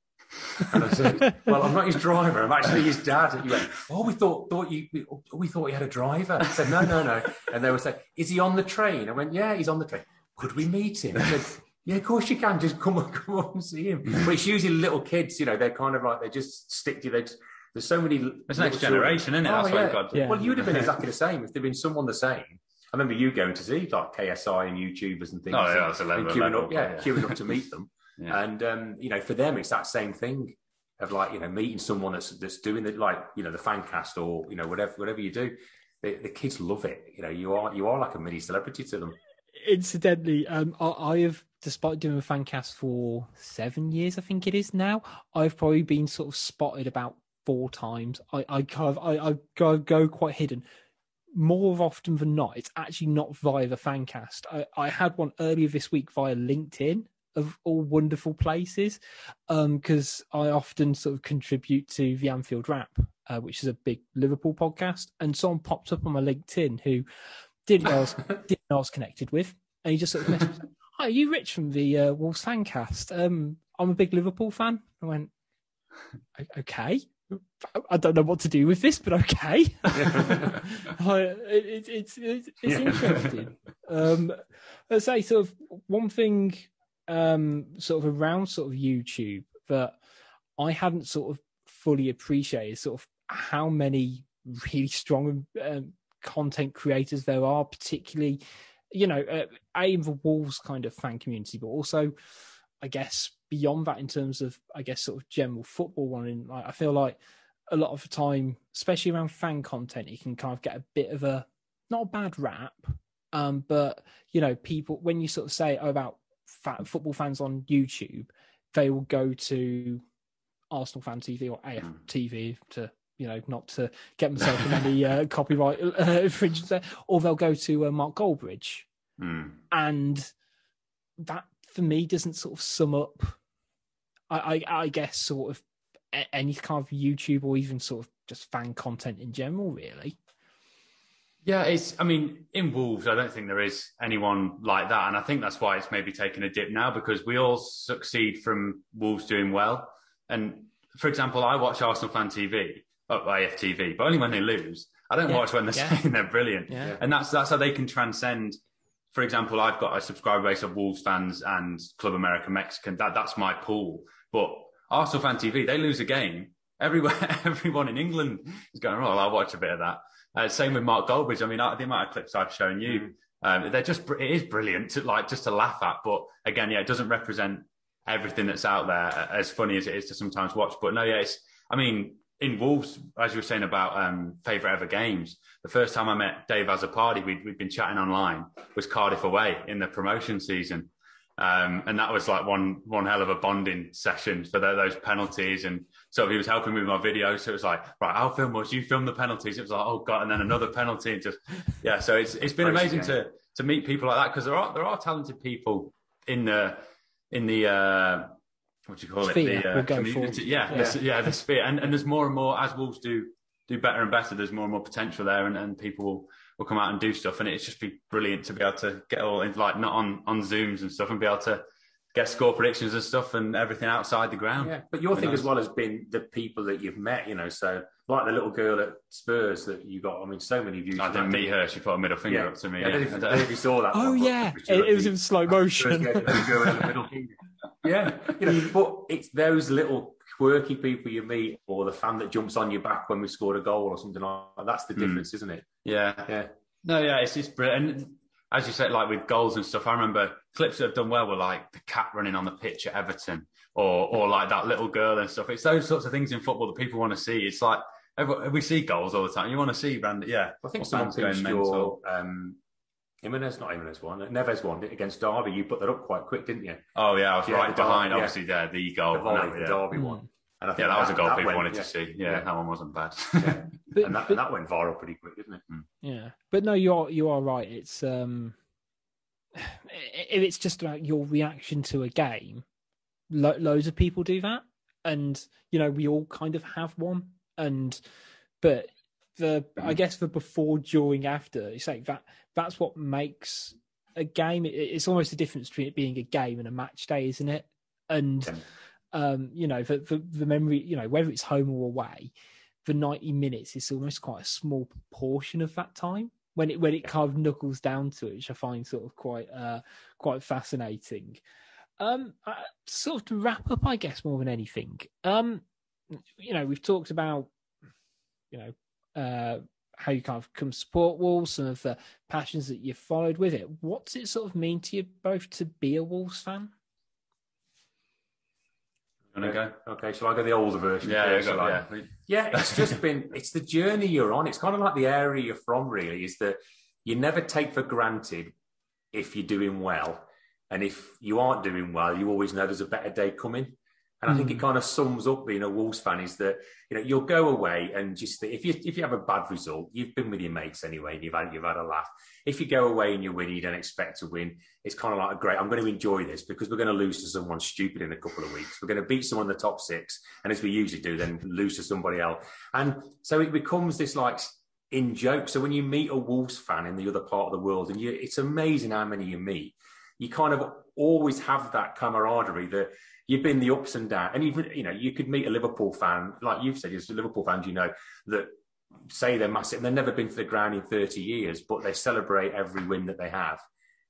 And I said, <laughs> "Well, I'm not his driver. I'm actually his dad." And he went, "Oh, we thought thought you we, we thought he had a driver." I said, "No, no, no." And they were saying, "Is he on the train?" I went, "Yeah, he's on the train." Could we meet him? I said, "Yeah, of course you can. Just come on, <laughs> come on and see him." But it's usually little kids. You know, they're kind of like they just stick to. They just, there's so many. It's next generation, isn't it? Oh, That's oh, yeah. what got. Yeah. Well, you'd have been exactly the same if there'd been someone the same. I remember you going to see like KSI and YouTubers and things. Oh yeah, that's a level, queuing level, up, yeah, yeah, queuing up to meet them. <laughs> Yeah. And um, you know, for them, it's that same thing of like you know meeting someone that's that's doing it, like you know the fan cast or you know whatever whatever you do. The, the kids love it. You know, you are you are like a mini celebrity to them. Incidentally, um, I, I have, despite doing a fan cast for seven years, I think it is now. I've probably been sort of spotted about four times. I, I kind of I, I go go quite hidden more often than not, it's actually not via the fancast. I, I had one earlier this week via LinkedIn of all wonderful places because um, I often sort of contribute to the Anfield Wrap, uh, which is a big Liverpool podcast. And someone popped up on my LinkedIn who didn't know I was, <laughs> didn't know I was connected with, and he just sort of messaged, "Hi, are you Rich from the uh, Wolves Fancast? Um, I'm a big Liverpool fan." I went, "Okay." I don't know what to do with this, but okay. <laughs> it, it's it's, it's yeah. interesting. Um, I say sort of one thing um, sort of around sort of YouTube that I hadn't sort of fully appreciated sort of how many really strong um, content creators there are, particularly, you know, uh, a the Wolves kind of fan community, but also, I guess, beyond that in terms of, I guess, sort of general football one. And like, I feel like a lot of the time, especially around fan content, you can kind of get a bit of a not a bad rap, um, but you know, people when you sort of say oh, about football fans on YouTube, they will go to Arsenal Fan TV or AF TV to you know not to get themselves in any uh, <laughs> copyright uh, infringement, or they'll go to uh, Mark Goldbridge, mm. and that for me doesn't sort of sum up. I, I, I guess sort of any kind of YouTube or even sort of just fan content in general, really. Yeah, it's. I mean, in Wolves, I don't think there is anyone like that, and I think that's why it's maybe taken a dip now because we all succeed from Wolves doing well. And for example, I watch Arsenal Fan TV, oh, uh, AFTV, but only when they lose. I don't yeah. watch when they're yeah. saying they're brilliant, yeah. and that's that's how they can transcend. For example, I've got a subscriber base of Wolves fans and Club America Mexican. That that's my pool. But Arsenal Fan TV, they lose a game, everywhere, <laughs> everyone in England is going, oh, I'll watch a bit of that. Uh, same with Mark Goldbridge. I mean, the amount of clips I've shown you, um, they're just it is brilliant to like just to laugh at. But again, yeah, it doesn't represent everything that's out there as funny as it is to sometimes watch. But no, yeah, it's. I mean, in Wolves, as you were saying about um, favourite ever games, the first time I met Dave Azzopardi, we'd, we'd been chatting online, was Cardiff away in the promotion season. Um, and that was like one one hell of a bonding session for the, those penalties. And so he was helping me with my video. So it was like, right, I'll film what you film the penalties. It was like, oh god, and then another penalty. And just yeah. So it's it's been amazing to to meet people like that because there are there are talented people in the in the uh, what do you call sphere, it? The uh, we'll community. Yeah, yeah. The, yeah, the sphere. And and there's more and more as Wolves do do better and better. There's more and more potential there, and, and people will will come out and do stuff. And it's just be brilliant to be able to get all in, like not on on Zooms and stuff, and be able to get score predictions and stuff and everything outside the ground. Yeah, but your thing nice. as well has been the people that you've met. You know, so like the little girl at Spurs that you got. I mean, so many views. I didn't meet her. She put a middle finger yeah. up to me. Yeah, yeah. I, don't know if you saw that. Oh yeah, it, it was in slow motion. <laughs> yeah, <laughs> you know, but it's those little quirky people you meet, or the fan that jumps on your back when we scored a goal or something like that. That's the Hmm. difference, isn't it? Yeah. Yeah. No, yeah, it's just brilliant. And as you said, like with goals and stuff, I remember clips that have done well were like the cat running on the pitch at Everton, or or like that little girl and stuff. It's those sorts of things in football that people want to see. It's like we see goals all the time. You want to see random, yeah. I think or someone going pinched mental. your um, Jimenez, not Jimenez one, Neves one against Derby. You put that up quite quick, didn't you? Oh yeah, I was Yeah, right the Derby, behind. yeah. Obviously, there the goal. the volley, and that, the. Derby one. And I think Yeah, that was a goal people went- wanted yeah. to see. Yeah, Yeah. that one wasn't bad. <laughs> Yeah. But, and, that, but- and that went viral pretty quick, didn't it? Yeah, but no, you are you are right. It's um, if it's just about your reaction to a game, lo- loads of people do that, and you know we all kind of have one. And but the I guess the before, during, after, it's like that. That's what makes a game. It, it's almost the difference between it being a game and a match day, isn't it? And Yeah. um, you know, the, the the memory, you know, whether it's home or away, the 90 minutes is almost quite a small proportion of that time when it when it kind of knuckles down to it, which I find sort of quite uh quite fascinating. Um, uh, sort of to wrap up, I guess more than anything. Um, you know, we've talked about you know uh how you kind of come support Wolves, some of the passions that you've followed with it. What's it sort of mean to you both to be a Wolves fan? Gonna? Okay, shall I go the older version? Yeah, first, yeah, shall yeah. Yeah, it's just been it's the journey you're on. It's kind of like the area you're from, really, is that you never take for granted if you're doing well. And if you aren't doing well, you always know there's a better day coming. And I think hmm. it kind of sums up being a Wolves fan is that you know you'll go away and just if you if you have a bad result, you've been with your mates anyway, and you've had you've had a laugh. If you go away and you win, you don't expect to win. It's kind of like a great. I'm going to enjoy this because we're going to lose to someone stupid in a couple of weeks. We're going to beat someone in the top six, and as we usually do, then lose to somebody else. And so it becomes this like in joke. So when you meet a Wolves fan in the other part of the world, and you, it's amazing how many you meet. You kind of always have that camaraderie that you've been the ups and downs, and even you know you could meet a Liverpool fan, like you've said, as Liverpool fans, you know that say they're massive, and they've never been to the ground in thirty years, but they celebrate every win that they have,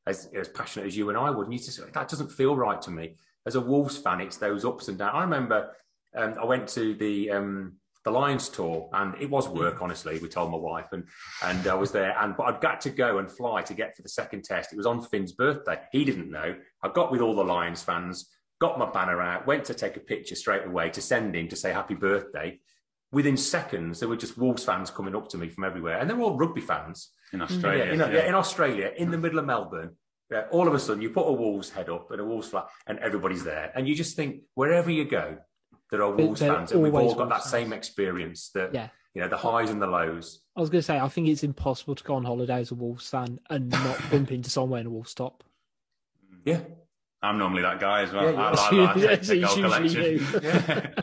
as as passionate as you and I would. And you just that doesn't feel right to me. As a Wolves fan, it's those ups and downs. I remember um, I went to the um, the Lions tour, and it was work. Honestly, we told my wife, and and I was there, and but I'd got to go and fly to get for the second test. It was on Finn's birthday. He didn't know. I got with all the Lions fans, got my banner out, went to take a picture straight away to send him to say happy birthday. Within seconds, there were just Wolves fans coming up to me from everywhere, and they're all rugby fans. in Australia. Yeah, in, yeah, in Australia, in the middle of Melbourne, yeah, all of a sudden you put a Wolves head up and a Wolves flag, and everybody's there, and you just think wherever you go, there are Wolves There are fans, and we've all always got that Wolves same experience. That Yeah. you know, the highs and the lows. I was going to say, I think it's impossible to go on holiday as a Wolves fan and not bump into someone wearing a Wolves top. Yeah, I'm normally that guy as well. Yeah, you I, are. like, I take the goal usually collection.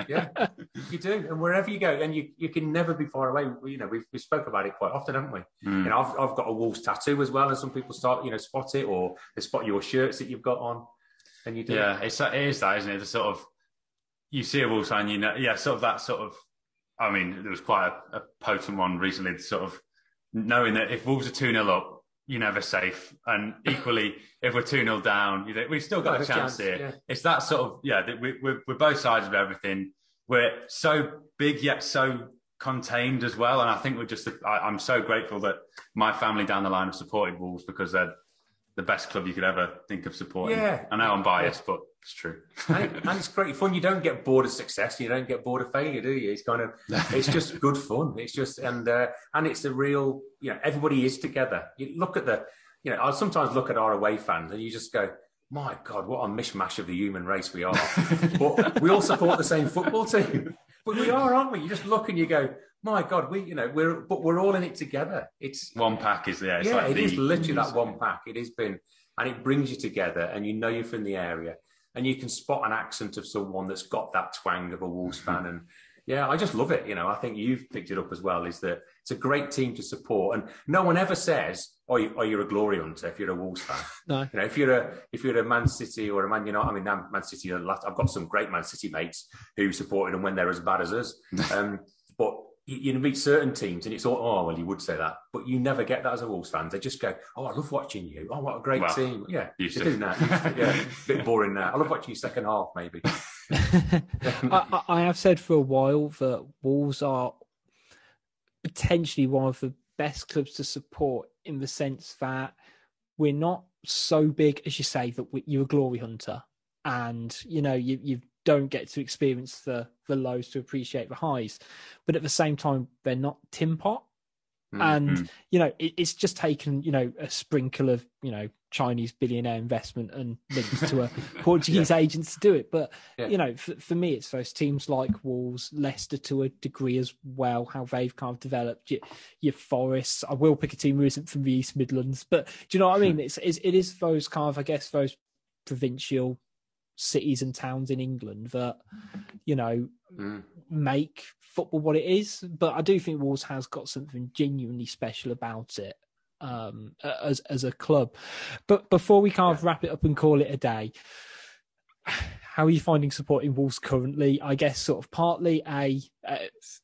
<laughs> yeah, yeah, you do, and wherever you go, and you you can never be far away. You know, we've we spoke about it quite often, haven't we? Mm. You know, I've I've got a Wolves tattoo as well, and some people start you know spot it or they spot your shirts that you've got on, and you do. Yeah, it's it is that, isn't it? The sort of you see a Wolves sign, you know, yeah, sort of that sort of. I mean, there was quite a, a potent one recently, the sort of knowing that if Wolves are two 0 up, you're never safe, and <laughs> equally if we're two 0 down, you think we've still got Got a chance, chance, here. yeah. It's that sort of yeah. that We, we're, we're both sides of everything. We're so big yet so contained as well, and I think we're just. I, I'm so grateful that my family down the line have supported Wolves because they're the best club you could ever think of supporting. Yeah. I know I'm biased, but it's true. and, <laughs> and it's great fun. You don't get bored of success. You don't get bored of failure, do you? It's kind of, <laughs> it's just good fun. It's just, and uh, and it's a real, you know, everybody is together. You look at the, you know, I sometimes look at our away fans and you just go, my God, what a mishmash of the human race we are. <laughs> but we all support the same football team. But we are, aren't we? You just look and you go, my God, we, you know, we're, but we're all in it together. It's One pack is yeah. It's yeah, like it the, is literally that one pack. It has been, and it brings you together, and you know you're from the area, and you can spot an accent of someone that's got that twang of a Wolves Mm-hmm. fan, and yeah, I just love it. You know, I think you've picked it up as well. Is that it's a great team to support, and no one ever says, "Oh, you, oh you're a glory hunter" if you're a Wolves fan. <laughs> No. You know, if you're a if you're a Man City or a Man United, I mean, Man Man City. are I've got some great Man City mates who supported them when they're as bad as us. <laughs> Um, but you, you meet certain teams and it's all, oh, well, you would say that, but you never get that as a Wolves fan. They just go, oh, I love watching you. Oh, what a great Well, team. Yeah, you used do that. yeah, a bit boring now. I love watching you second half, maybe. <laughs> I, I- I have said for a while that Wolves are potentially one of the best clubs to support in the sense that we're not so big as you say that we, you're a glory hunter, and you know you you don't get to experience the the lows to appreciate the highs, but at the same time they're not tin pot, Mm, and you know it, it's just taken you know a sprinkle of you know Chinese billionaire investment and links to a <laughs> Portuguese agent to do it, but Yeah. you know, for, for me, it's those teams like Wolves, Leicester to a degree as well, how they've kind of developed. Your, your Forests, I will pick a team who isn't from the East Midlands, but do you know what I mean? It's, it's it is those kind of, I guess, those provincial cities and towns in England that you know Mm. make football what it is. But I do think Wolves has got something genuinely special about it um, as as a club. But before we kind of wrap it up and call it a day, how are you finding supporting Wolves currently? I guess sort of partly a uh,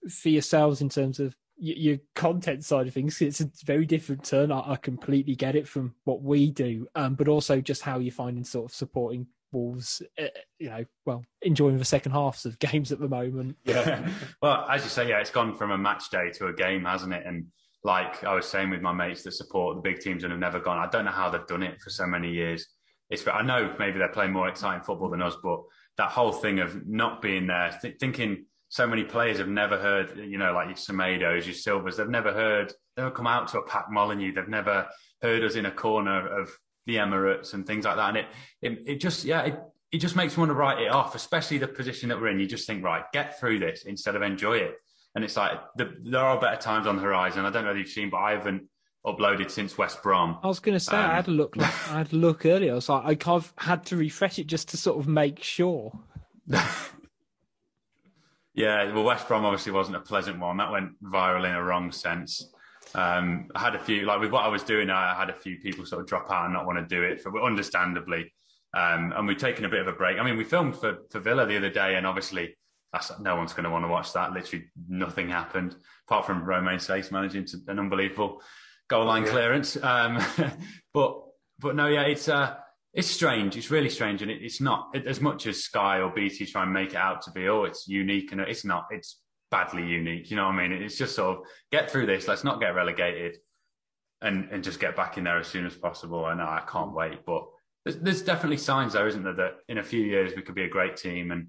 for yourselves in terms of your content side of things. It's a very different turn. I, I completely get it from what we do, um, but also just how you're finding sort of supporting Wolves. Uh, you know, well, enjoying the second halves of <laughs> games at the moment. Yeah. well, as you say, yeah, it's gone from a match day to a game, hasn't it? And like I was saying with my mates that support the big teams and have never gone, I don't know how they've done it for so many years. It's I know maybe they're playing more exciting football than us, but that whole thing of not being there, th- thinking so many players have never heard, you know, like your Semedos, your Silvers, they've never heard, they've come out to a Pat Molineux, they've never heard us in a corner of the Emirates and things like that. And it, it, it just, yeah, it, it just makes me want to write it off, especially the position that we're in. You just think, right, get through this instead of enjoy it. And it's like the, there are better times on the horizon. I don't know if you've seen, but I haven't uploaded since West Brom. I was going to say I Um, had a look. I had a look earlier. I was like, I kind of had to refresh it just to sort of make sure. <laughs> Yeah, well, West Brom obviously wasn't a pleasant one. That went viral in a wrong sense. Um, I had a few, like with what I was doing, I had a few people sort of drop out and not want to do it, for understandably. Um, and we've taken a bit of a break. I mean, we filmed for, for Villa the other day, and obviously, that's, no one's going to want to watch that. Literally, nothing happened apart from Romain Saïss managing to, an unbelievable goal line Yeah. clearance. Um, <laughs> but but no, yeah, it's uh, it's strange. It's really strange, and it, it's not it, as much as Sky or BT try and make it out to be. Oh, it's unique, and it's not. It's badly unique. You know what I mean? It's just sort of get through this. Let's not get relegated, and and just get back in there as soon as possible. I know I can't wait, but there's, there's definitely signs though, isn't there, that in a few years we could be a great team, and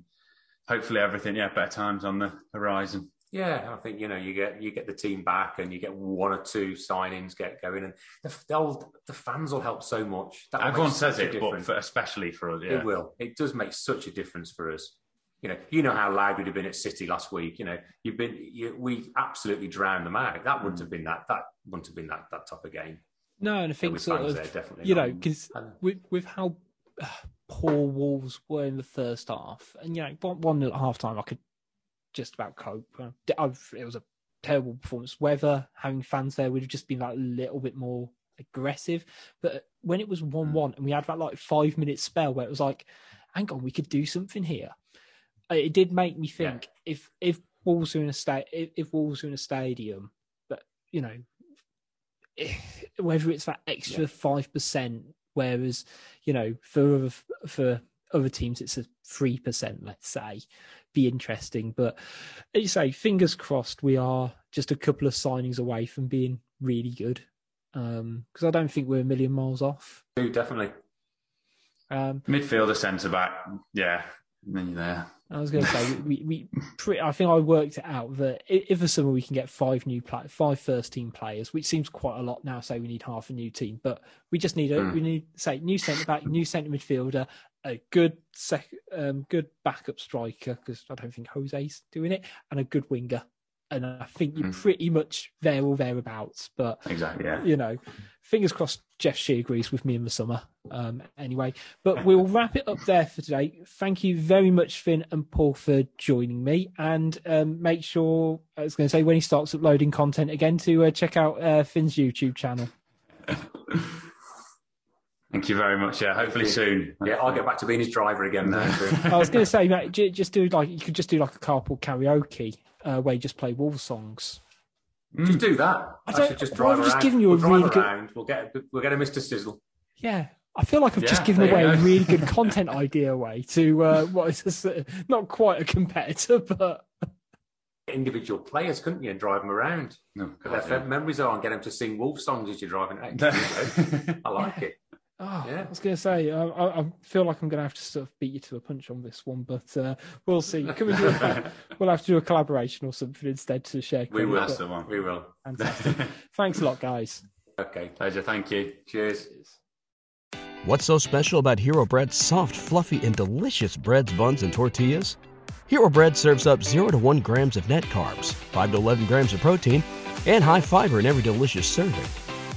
hopefully everything, yeah, better times on the horizon. Yeah, I think you know you get you get the team back and you get one or two signings get going, and the the fans will help so much. That Everyone says it, but for, especially for us, yeah. It will. It does make such a difference for us. You know, you know how loud we'd have been at City last week. You know, you've been you, we absolutely drowned them out. That wouldn't have been that. That wouldn't have been that that type of game. No, and I think sort of there, you know because with with how uh, poor Wolves were in the first half, and you know one one at half time, I could just about cope. Uh, I've, it was a terrible performance. Whether having fans there would have just been like a little bit more aggressive, but when it was one one and we had that like five minute spell where it was like, hang on, we could do something here. It did make me think if if Wolves are in a state if, if Wolves are in a stadium, but you know whether it's that extra five percent, whereas you know for other, for other teams it's a three percent, let's say, be interesting. But as you say, fingers crossed, we are just a couple of signings away from being really good. Because I don't think we're a million miles off. Ooh, definitely. Um, Midfielder, centre back, yeah, then you're there. I was going to say we, we pretty, I think I worked it out that if for summer we can get five new play, five first team players, which seems quite a lot now. Say we need half a new team, but we just need a Mm. we need say new centre back, new centre midfielder, a good sec, um, good backup striker because I don't think Jose's doing it, and a good winger. And I think you're Mm. pretty much there or thereabouts. But Exactly, yeah. you know, fingers crossed Jeff Shi agrees with me in the summer. Um, anyway, but we'll wrap it up there for today. Thank you very much, Finn and Paul, for joining me. And um, make sure, I was going to say, when he starts uploading content again, to uh, check out uh, Finn's YouTube channel. <laughs> Thank you very much. Yeah, hopefully soon. Yeah, I'll get back to being his driver again now. <laughs> I was going to say, mate, just do like, you could just do like a carpool karaoke uh, where you just play Wolves songs. Just do that. I I, don't- should just well, drive I've around. just given you a we'll drive really good- We'll get we'll get a Mr. Sizzle. Yeah. I feel like I've just given away a really good <laughs> content idea away to uh, what is this? uh, Not quite a competitor, <laughs> but Individual players, couldn't you, and drive them around? No, Put their God, fa- memories are and get them to sing wolf songs as you're driving. Hey. <laughs> I like it. Oh, Yeah. I was going to say, I, I, I feel like I'm going to have to sort of beat you to a punch on this one, but uh, we'll see. Can we do a, <laughs> we'll have to do a collaboration or something instead to share. We will. That's the one. We will. Fantastic. <laughs> Thanks a lot, guys. Okay. Pleasure. Thank you. Cheers. What's so special about Hero Bread's soft, fluffy, and delicious breads, buns, and tortillas? Hero Bread serves up 0 to 1 grams of net carbs, 5 to 11 grams of protein, and high fiber in every delicious serving.